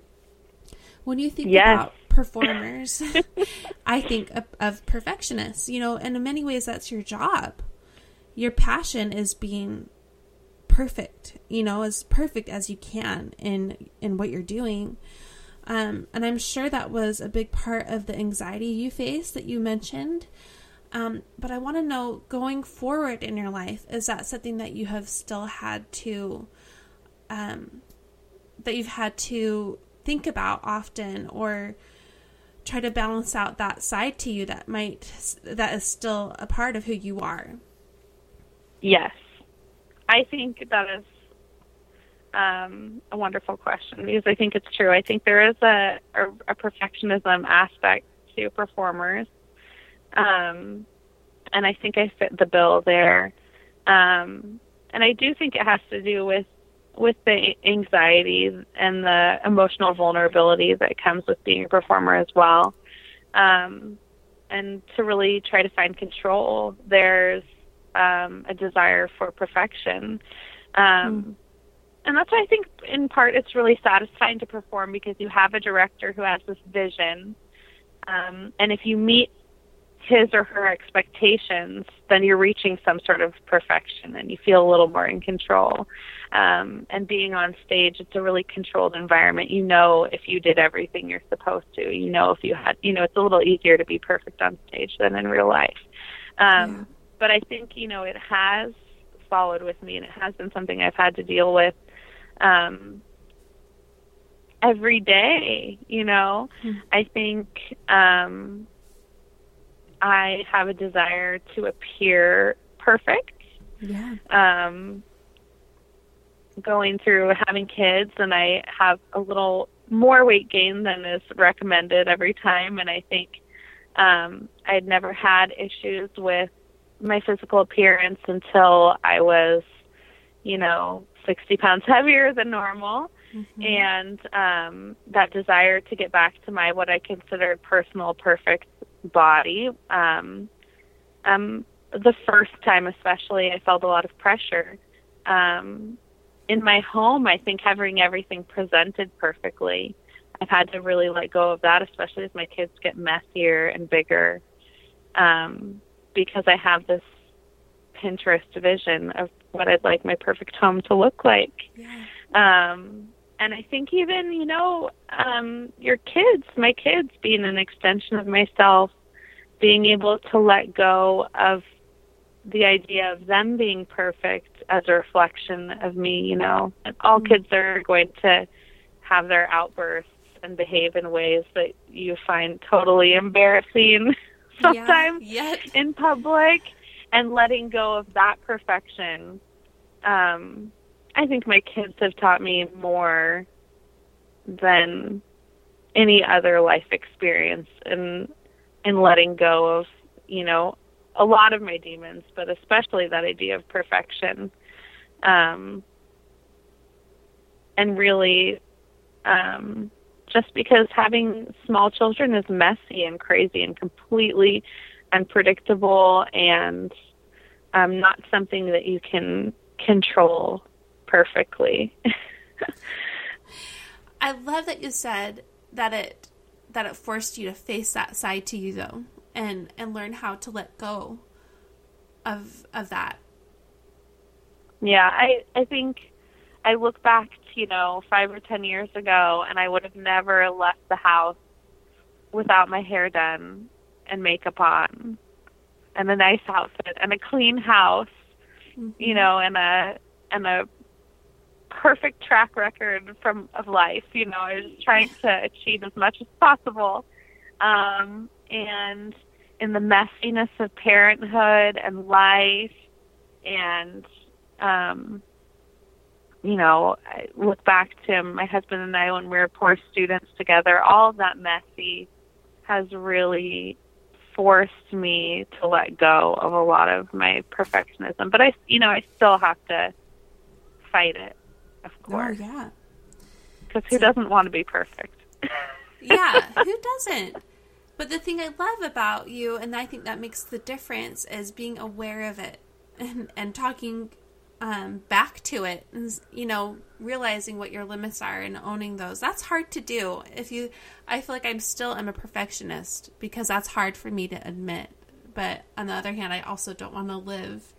When you think yes. about performers, I think of, of perfectionists, you know, and in many ways that's your job. Your passion is being perfect, you know, as perfect as you can in in what you're doing. Um, and I'm sure that was a big part of the anxiety you faced that you mentioned. Um, but I want to know going forward in your life, is that something that you have still had to, um, that you've had to think about often or try to balance out that side to you that might, that is still a part of who you are? Yes. I think that is um, a wonderful question because I think it's true. I think there is a, a, a perfectionism aspect to performers, um, and I think I fit the bill there. Um, and I do think it has to do with with the anxiety and the emotional vulnerability that comes with being a performer as well. Um, and to really try to find control, there's um, a desire for perfection. Um, mm. And that's why I think, in part, it's really satisfying to perform because you have a director who has this vision. Um, and if you meet his or her expectations, then you're reaching some sort of perfection and you feel a little more in control. Um, and being on stage, it's a really controlled environment. You know if you did everything you're supposed to. You know if you had, you know, it's a little easier to be perfect on stage than in real life. Um, yeah. But I think, you know, it has followed with me and it has been something I've had to deal with um, every day, you know. Mm-hmm. I think. Um, I have a desire to appear perfect. Yeah. Um, going through having kids, and I have a little more weight gain than is recommended every time, and I think um, I'd never had issues with my physical appearance until I was, you know, 60 pounds heavier than normal. Mm-hmm. And um, that desire to get back to my what I considered personal perfect body. Um, um, the first time, especially, I felt a lot of pressure. Um, in my home, I think having everything presented perfectly, I've had to really let go of that, especially as my kids get messier and bigger, um, because I have this Pinterest vision of what I'd like my perfect home to look like. Yeah. Um, and I think even you know um, your kids, my kids, being an extension of myself, being able to let go of the idea of them being perfect as a reflection of me. You know, all mm-hmm. kids are going to have their outbursts and behave in ways that you find totally embarrassing sometimes yeah, in public, and letting go of that perfection. Um, I think my kids have taught me more than any other life experience in in letting go of, you know, a lot of my demons, but especially that idea of perfection. Um, and really um, just because having small children is messy and crazy and completely unpredictable and um, not something that you can control perfectly. I love that you said that it that it forced you to face that side to you though and and learn how to let go of of that. Yeah, I I think I look back to, you know, 5 or 10 years ago and I would have never left the house without my hair done and makeup on and a nice outfit and a clean house, mm-hmm. you know, and a and a perfect track record from of life. You know, I was trying to achieve as much as possible. Um, and in the messiness of parenthood and life and um you know, I look back to my husband and I when we were poor students together, all of that messy has really forced me to let go of a lot of my perfectionism. But I, you know, I still have to fight it of course. Oh, yeah. Because who doesn't want to be perfect? yeah, who doesn't? But the thing I love about you, and I think that makes the difference, is being aware of it and, and talking um, back to it and you know realizing what your limits are and owning those that's hard to do if you i feel like i'm still I'm a perfectionist because that's hard for me to admit but on the other hand i also don't want to live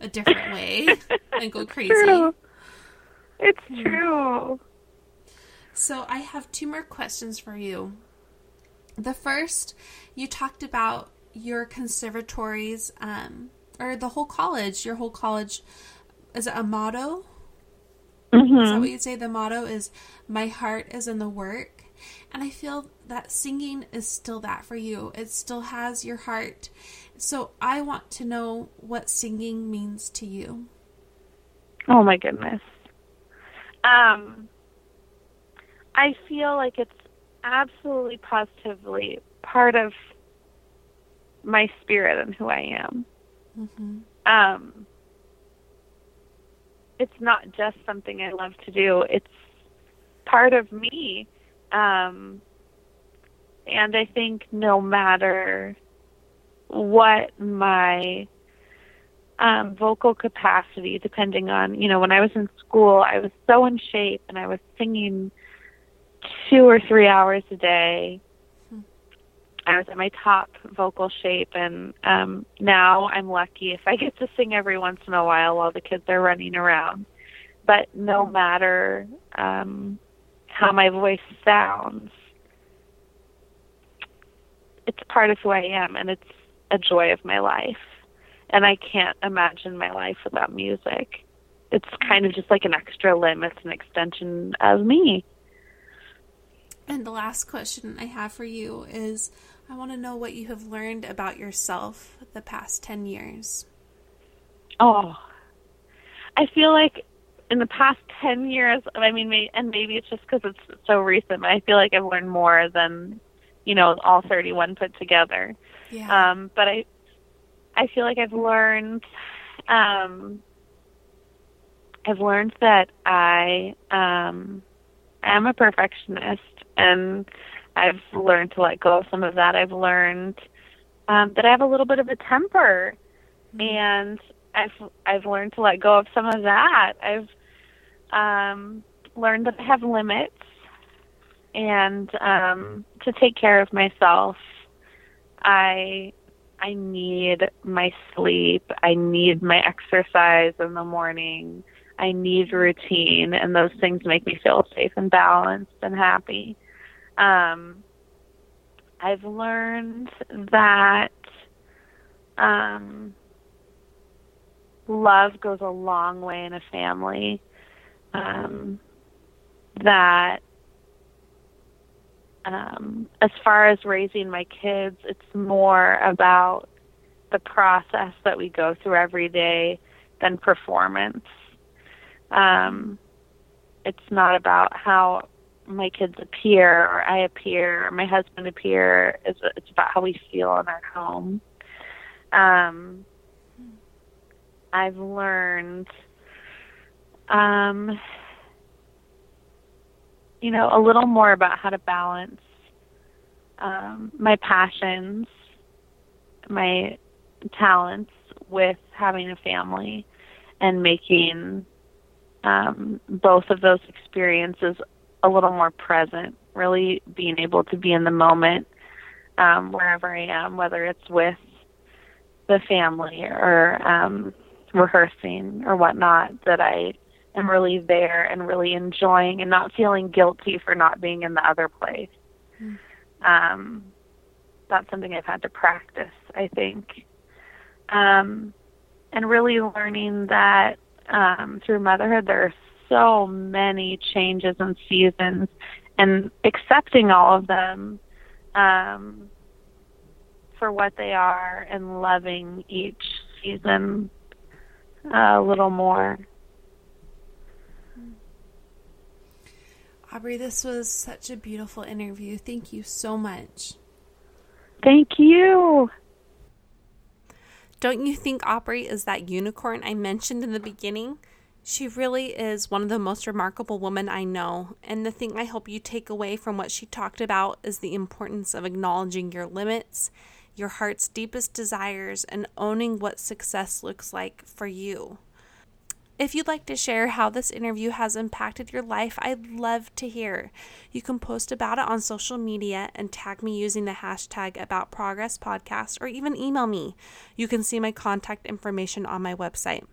a different way and go crazy True. It's hmm. true. So I have two more questions for you. The first, you talked about your conservatories, um, or the whole college, your whole college. Is it a motto? Mm-hmm. Is that what you'd say? The motto is "My heart is in the work," and I feel that singing is still that for you. It still has your heart. So I want to know what singing means to you. Oh my goodness. Um, I feel like it's absolutely positively part of my spirit and who I am. Mm-hmm. Um, it's not just something I love to do. It's part of me. Um, and I think no matter what my um, vocal capacity, depending on, you know, when I was in school, I was so in shape and I was singing two or three hours a day. I was at my top vocal shape, and um, now I'm lucky if I get to sing every once in a while while the kids are running around. But no matter um, how my voice sounds, it's part of who I am, and it's a joy of my life and I can't imagine my life without music. It's kind of just like an extra limb, it's an extension of me. And the last question I have for you is I want to know what you have learned about yourself the past 10 years. Oh, I feel like in the past 10 years, I mean, and maybe it's just because it's so recent, but I feel like I've learned more than, you know, all 31 put together. Yeah. Um, but I, I feel like I've learned um, I've learned that I um, am a perfectionist, and I've learned to let go of some of that. I've learned um, that I have a little bit of a temper, mm-hmm. and I've I've learned to let go of some of that. I've um, learned that I have limits, and um, to take care of myself. I I need my sleep. I need my exercise in the morning. I need routine, and those things make me feel safe and balanced and happy. Um, I've learned that um, love goes a long way in a family. Um, that um, as far as raising my kids, it's more about the process that we go through every day than performance. Um, it's not about how my kids appear or I appear or my husband appear. It's, it's about how we feel in our home. Um, I've learned um, you know, a little more about how to balance um, my passions, my talents with having a family and making um, both of those experiences a little more present, really being able to be in the moment um, wherever I am, whether it's with the family or um, rehearsing or whatnot, that I am really there and really enjoying and not feeling guilty for not being in the other place. Mm. Um, that's something I've had to practice, I think. Um, and really learning that um, through motherhood, there are so many changes and seasons, and accepting all of them um, for what they are and loving each season a little more. Aubrey, this was such a beautiful interview. Thank you so much. Thank you. Don't you think Aubrey is that unicorn I mentioned in the beginning? She really is one of the most remarkable women I know. And the thing I hope you take away from what she talked about is the importance of acknowledging your limits, your heart's deepest desires, and owning what success looks like for you. If you'd like to share how this interview has impacted your life, I'd love to hear. You can post about it on social media and tag me using the hashtag About Progress Podcast or even email me. You can see my contact information on my website.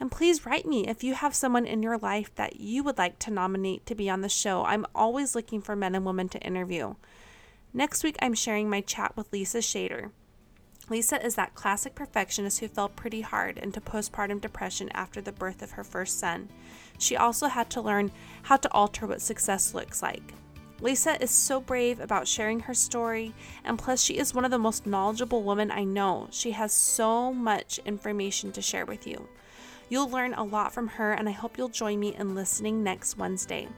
And please write me if you have someone in your life that you would like to nominate to be on the show. I'm always looking for men and women to interview. Next week, I'm sharing my chat with Lisa Shader. Lisa is that classic perfectionist who fell pretty hard into postpartum depression after the birth of her first son. She also had to learn how to alter what success looks like. Lisa is so brave about sharing her story, and plus, she is one of the most knowledgeable women I know. She has so much information to share with you. You'll learn a lot from her, and I hope you'll join me in listening next Wednesday.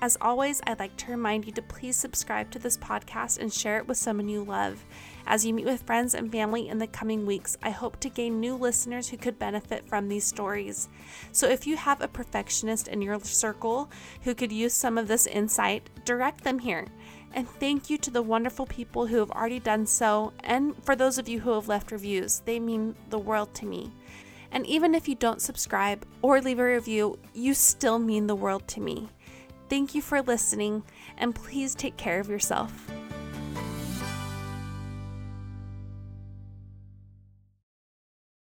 As always, I'd like to remind you to please subscribe to this podcast and share it with someone you love. As you meet with friends and family in the coming weeks, I hope to gain new listeners who could benefit from these stories. So if you have a perfectionist in your circle who could use some of this insight, direct them here. And thank you to the wonderful people who have already done so, and for those of you who have left reviews. They mean the world to me. And even if you don't subscribe or leave a review, you still mean the world to me. Thank you for listening, and please take care of yourself.